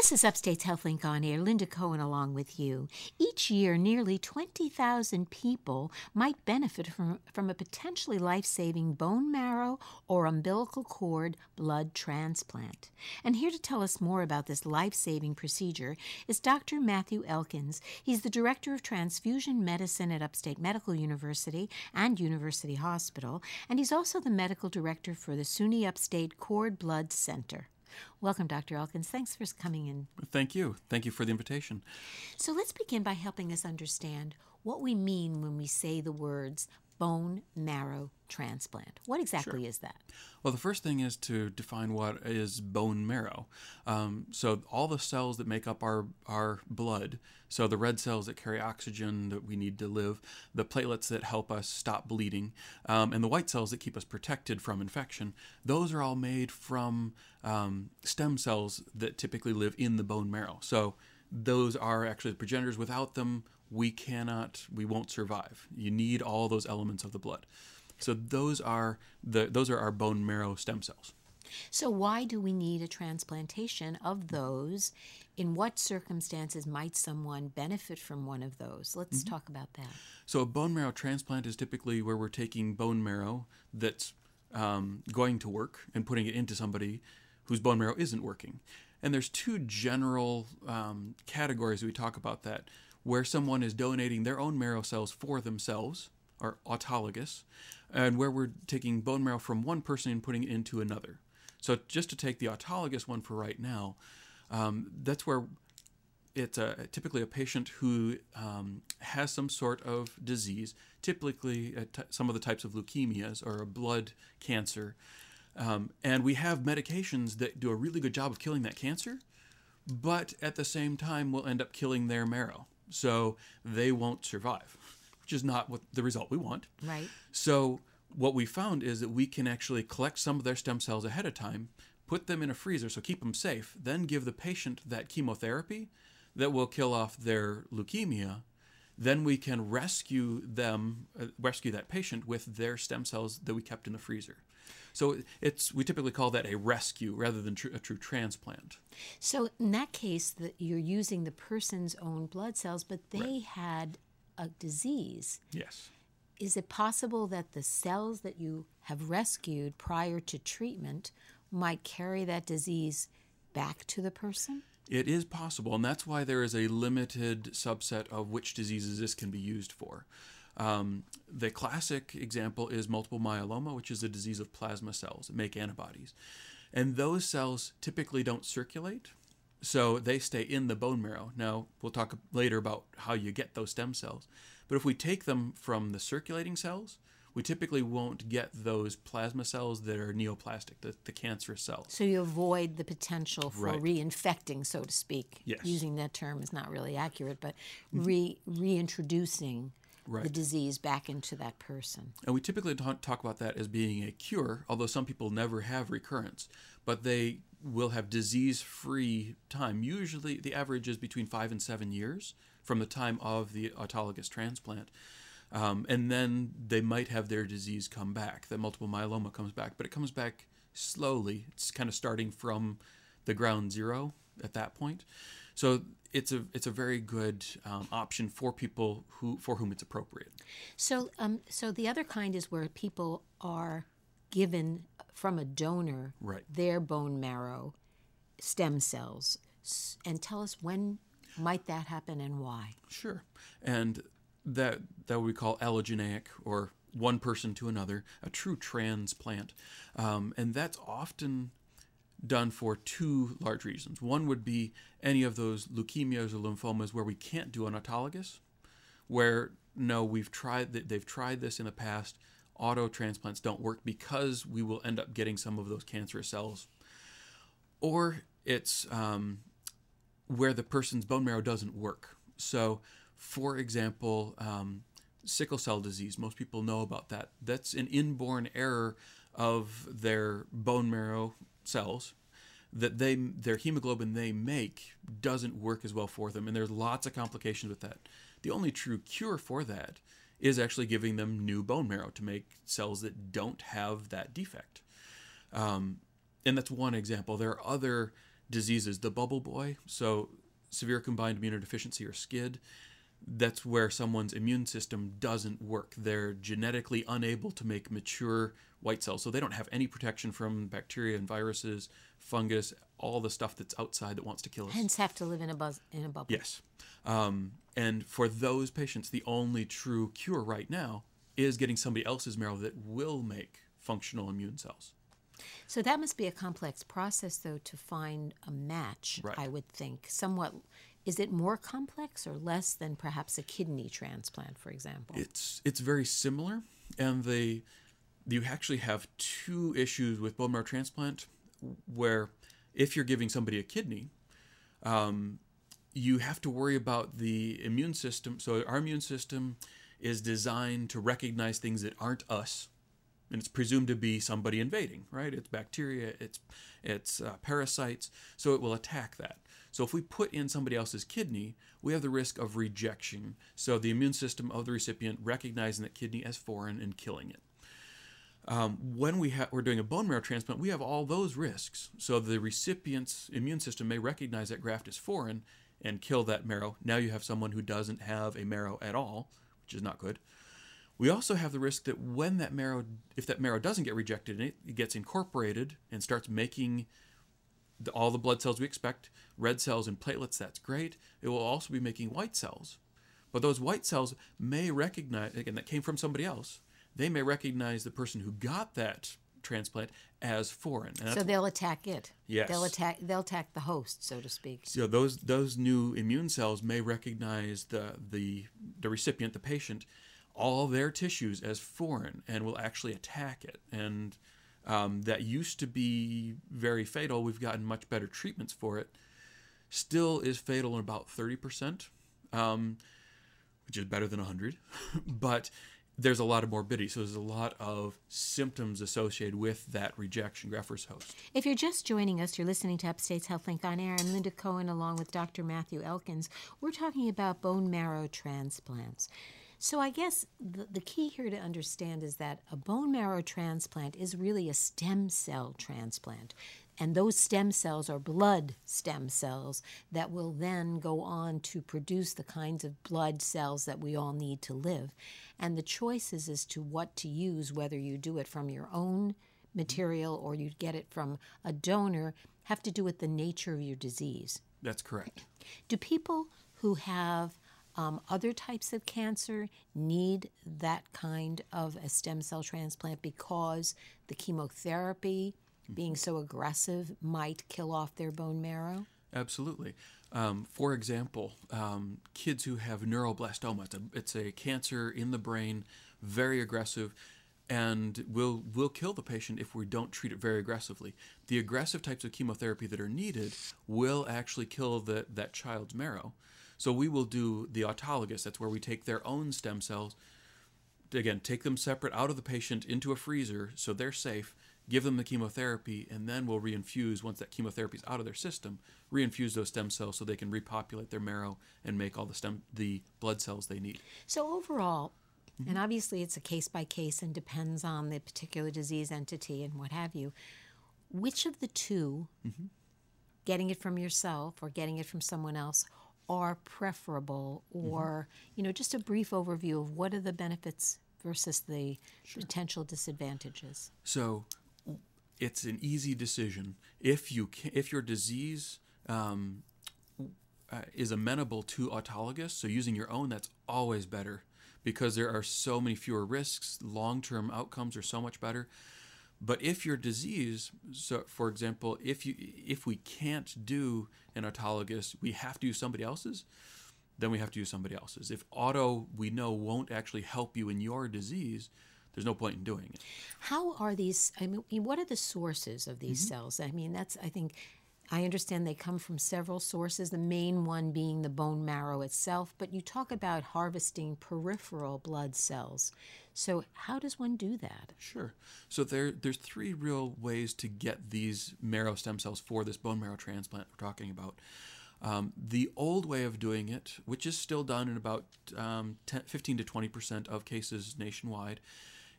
This is Upstate's HealthLink on Air. Linda Cohen along with you. Each year, nearly 20,000 people might benefit from, from a potentially life saving bone marrow or umbilical cord blood transplant. And here to tell us more about this life saving procedure is Dr. Matthew Elkins. He's the Director of Transfusion Medicine at Upstate Medical University and University Hospital, and he's also the Medical Director for the SUNY Upstate Cord Blood Center. Welcome, Dr. Elkins. Thanks for coming in. Thank you. Thank you for the invitation. So let's begin by helping us understand what we mean when we say the words bone marrow transplant. What exactly sure. is that? Well, the first thing is to define what is bone marrow. Um, so, all the cells that make up our, our blood, so the red cells that carry oxygen that we need to live, the platelets that help us stop bleeding, um, and the white cells that keep us protected from infection, those are all made from um, stem cells that typically live in the bone marrow. So, those are actually the progenitors. Without them, we cannot, we won't survive. You need all those elements of the blood. So those are the those are our bone marrow stem cells. So why do we need a transplantation of those? In what circumstances might someone benefit from one of those? Let's mm-hmm. talk about that. So a bone marrow transplant is typically where we're taking bone marrow that's um, going to work and putting it into somebody whose bone marrow isn't working. And there's two general um, categories we talk about that where someone is donating their own marrow cells for themselves, or autologous, and where we're taking bone marrow from one person and putting it into another. So just to take the autologous one for right now, um, that's where it's a, typically a patient who um, has some sort of disease, typically some of the types of leukemias or a blood cancer. Um, and we have medications that do a really good job of killing that cancer, but at the same time will end up killing their marrow so they won't survive, which is not what the result we want. Right. So what we found is that we can actually collect some of their stem cells ahead of time, put them in a freezer, so keep them safe, then give the patient that chemotherapy that will kill off their leukemia. Then we can rescue them, uh, rescue that patient with their stem cells that we kept in the freezer. So it's we typically call that a rescue rather than tr- a true transplant. So in that case, that you're using the person's own blood cells, but they right. had a disease. Yes. Is it possible that the cells that you have rescued prior to treatment might carry that disease back to the person? It is possible, and that's why there is a limited subset of which diseases this can be used for. Um, the classic example is multiple myeloma, which is a disease of plasma cells that make antibodies. And those cells typically don't circulate, so they stay in the bone marrow. Now, we'll talk later about how you get those stem cells. But if we take them from the circulating cells, we typically won't get those plasma cells that are neoplastic, the, the cancerous cells. So you avoid the potential for right. reinfecting, so to speak. Yes. Using that term is not really accurate, but mm-hmm. re, reintroducing right. the disease back into that person. And we typically don't talk about that as being a cure, although some people never have recurrence, but they will have disease free time. Usually, the average is between five and seven years from the time of the autologous transplant. Um, and then they might have their disease come back. That multiple myeloma comes back, but it comes back slowly. It's kind of starting from the ground zero at that point. So it's a it's a very good um, option for people who for whom it's appropriate. So um, so the other kind is where people are given from a donor right. their bone marrow stem cells, and tell us when might that happen and why. Sure, and that that we call allogeneic or one person to another, a true transplant, um, and that's often done for two large reasons. One would be any of those leukemias or lymphomas where we can't do an autologous, where no, we've tried they've tried this in the past. Auto transplants don't work because we will end up getting some of those cancerous cells. Or it's um, where the person's bone marrow doesn't work. So, for example, um, sickle cell disease, most people know about that. That's an inborn error of their bone marrow cells that they their hemoglobin they make doesn't work as well for them and there's lots of complications with that. The only true cure for that is actually giving them new bone marrow to make cells that don't have that defect. Um, and that's one example. There are other diseases, the bubble boy, so severe combined immunodeficiency or SCID, that's where someone's immune system doesn't work. They're genetically unable to make mature white cells, so they don't have any protection from bacteria and viruses, fungus, all the stuff that's outside that wants to kill us. Hence, have to live in a buzz in a bubble. Yes. Um, and for those patients, the only true cure right now is getting somebody else's marrow that will make functional immune cells. So that must be a complex process, though, to find a match. Right. I would think somewhat. Is it more complex or less than perhaps a kidney transplant, for example? It's it's very similar, and they you actually have two issues with bone marrow transplant, where if you're giving somebody a kidney, um, you have to worry about the immune system. So our immune system is designed to recognize things that aren't us, and it's presumed to be somebody invading, right? It's bacteria, it's it's uh, parasites, so it will attack that. So if we put in somebody else's kidney, we have the risk of rejection. So the immune system of the recipient recognizing that kidney as foreign and killing it. Um, when we ha- we're doing a bone marrow transplant, we have all those risks. So the recipient's immune system may recognize that graft as foreign and kill that marrow. Now you have someone who doesn't have a marrow at all, which is not good. We also have the risk that when that marrow, if that marrow doesn't get rejected, and it gets incorporated and starts making the, all the blood cells we expect, red cells and platelets. That's great. It will also be making white cells, but those white cells may recognize again that came from somebody else. They may recognize the person who got that transplant as foreign. So they'll attack it. Yes. They'll attack. They'll attack the host, so to speak. So those those new immune cells may recognize the the the recipient, the patient, all their tissues as foreign, and will actually attack it. And um, that used to be very fatal. We've gotten much better treatments for it. Still is fatal in about thirty percent, um, which is better than hundred, but. There's a lot of morbidity, so there's a lot of symptoms associated with that rejection, graft versus host. If you're just joining us, you're listening to Upstate's HealthLink on Air. I'm Linda Cohen along with Dr. Matthew Elkins. We're talking about bone marrow transplants. So, I guess the, the key here to understand is that a bone marrow transplant is really a stem cell transplant. And those stem cells are blood stem cells that will then go on to produce the kinds of blood cells that we all need to live. And the choices as to what to use, whether you do it from your own material or you get it from a donor, have to do with the nature of your disease. That's correct. Do people who have um, other types of cancer need that kind of a stem cell transplant because the chemotherapy, being so aggressive, might kill off their bone marrow? Absolutely. Um, for example, um, kids who have neuroblastoma, it's a, it's a cancer in the brain, very aggressive, and will will kill the patient if we don't treat it very aggressively. The aggressive types of chemotherapy that are needed will actually kill the, that child's marrow. So we will do the autologous. That's where we take their own stem cells. Again, take them separate out of the patient into a freezer so they're safe give them the chemotherapy, and then we'll reinfuse once that chemotherapy is out of their system. Reinfuse those stem cells so they can repopulate their marrow and make all the stem the blood cells they need. So, overall, mm-hmm. and obviously it's a case by case and depends on the particular disease entity and what have you, which of the 2 mm-hmm. getting it from yourself or getting it from someone else, are preferable? Or, you know, just a brief overview of what are the benefits versus the potential disadvantages? So it's an easy decision if you can, if your disease um, uh, is amenable to autologous. So using your own, that's always better because there are so many fewer risks. Long term outcomes are so much better. But if your disease, so for example, if you if we can't do an autologous, we have to use somebody else's. Then we have to use somebody else's. If auto we know won't actually help you in your disease, there's no point in doing it. How are these? I mean, what are the sources of these mm-hmm. cells? I mean, that's, I think, I understand they come from several sources, the main one being the bone marrow itself, but you talk about harvesting peripheral blood cells. So, how does one do that? Sure. So there, there's three real ways to get these marrow stem cells for this bone marrow transplant we're talking about. Um, the old way of doing it, which is still done in about um, 10, 15 to 20 percent of cases nationwide,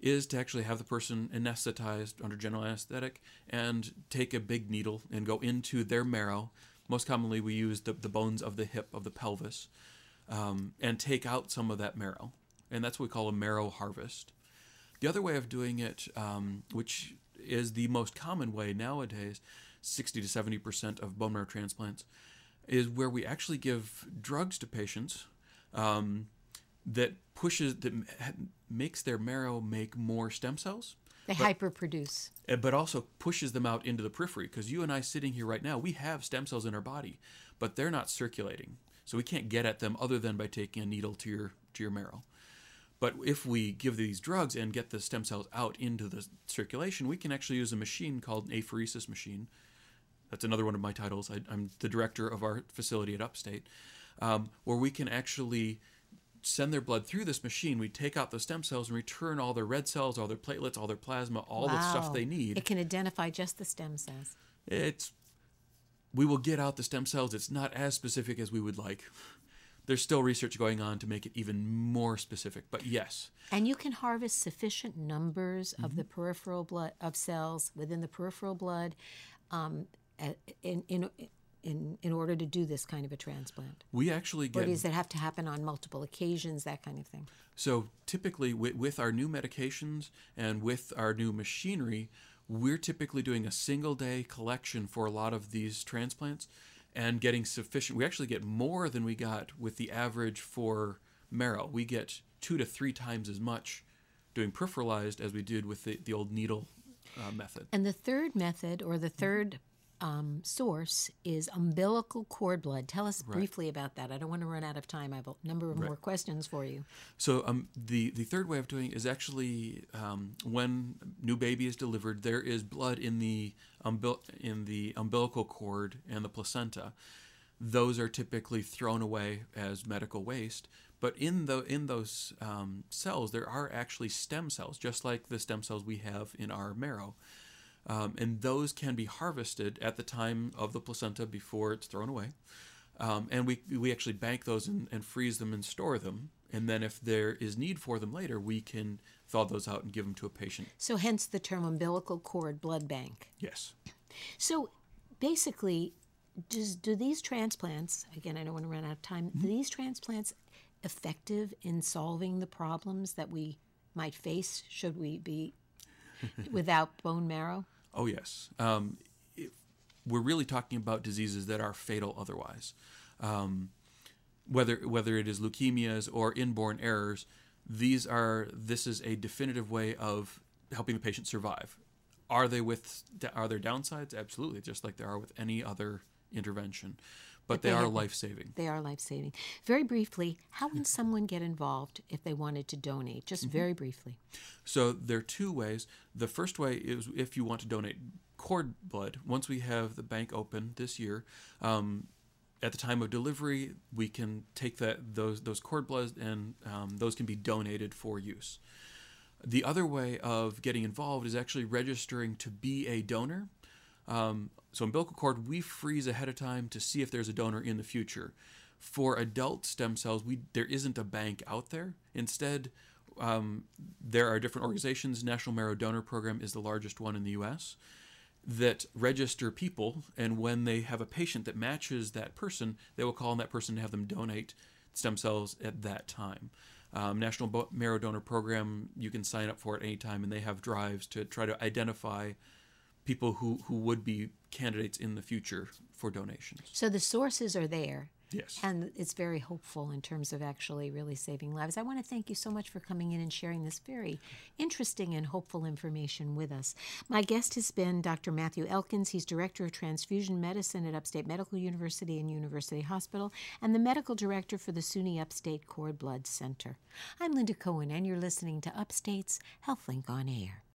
is to actually have the person anesthetized under general anesthetic and take a big needle and go into their marrow. Most commonly, we use the, the bones of the hip, of the pelvis, um, and take out some of that marrow. And that's what we call a marrow harvest. The other way of doing it, um, which is the most common way nowadays, 60 to 70% of bone marrow transplants, is where we actually give drugs to patients um, that pushes that makes their marrow make more stem cells. They but, hyperproduce. Eh, but also pushes them out into the periphery because you and I sitting here right now, we have stem cells in our body, but they're not circulating. So we can't get at them other than by taking a needle to your to your marrow. But if we give these drugs and get the stem cells out into the circulation, we can actually use a machine called an apheresis machine. That's another one of my titles. I, am the director of our facility at Upstate, um, where we can actually send their blood through this machine. We take out the stem cells and return all their red cells, all their platelets, all their plasma, all wow. the stuff they need. It can identify just the stem cells. It's we will get out the stem cells. It's not as specific as we would like there's still research going on to make it even more specific. But yes. And you can harvest sufficient numbers mm-hmm. of the peripheral blood of cells within the peripheral blood um, in, in, in, in order to do this kind of a transplant? We actually get. Or does it have to happen on multiple occasions, that kind of thing? So typically, with, with our new medications and with our new machinery, we're typically doing a single day collection for a lot of these transplants and getting sufficient. We actually get more than we got with the average for marrow. We get two to three times as much doing peripheralized as we did with the, the old needle uh, method. And the third method, or the third um, source is umbilical cord blood. Tell us right. briefly about that. I don't want to run out of time. I have a number of right. more questions for you. So um, the the third way of doing it is actually um, when new baby is delivered, there is blood in the umbil- in the umbilical cord and the placenta. Those are typically thrown away as medical waste. But in the in those um, cells, there are actually stem cells, just like the stem cells we have in our marrow. Um, and those can be harvested at the time of the placenta before it's thrown away. Um, and we, we actually bank those and, and, freeze them and store them. And then if there is need for them later, we can thaw those out and give them to a patient. So, hence the term umbilical cord blood bank. Yes. So, basically, does, do these transplants, again, I don't want to run out of time, mm-hmm. these transplants effective in solving the problems that we might face should we be without bone marrow? Oh, yes. Um, it, we're really talking about diseases that are fatal otherwise. Um, whether whether it is leukemias or inborn errors, these are this is a definitive way of helping the patient survive. Are they with are there downsides? Absolutely, just like there are with any other intervention but, but they, they, are life saving. They are life saving. Very briefly, how can someone get involved if they wanted to donate? Just mm-hmm. very briefly. So there are two ways. The first way is if you want to donate cord blood. Once we have the bank open this year, um, at the time of delivery, we can take that those those cord bloods and um, those can be donated for use. The other way of getting involved is actually registering to be a donor. Um, so umbilical cord, we freeze ahead of time to see if there's a donor in the future. For adult stem cells, we there isn't a bank out there. Instead, um, there are different organizations. National Marrow Donor Program is the largest one in the U.S. that register people, and when they have a patient that matches that person, they will call on that person to have them donate stem cells at that time. Um, National Marrow Donor Program, you can sign up for it anytime, and they have drives to try to identify people who, who would be candidates in the future for donations. So the sources are there. Yes. And it's very hopeful in terms of actually really saving lives. I want to thank you so much for coming in and sharing this very interesting and hopeful information with us. My guest has been Dr. Matthew Elkins. He's Director of Transfusion Medicine at Upstate Medical University and University Hospital and the Medical Director for the SUNY Upstate Cord Blood Center. I'm Linda Cohen, and you're listening to Upstate's HealthLink on Air.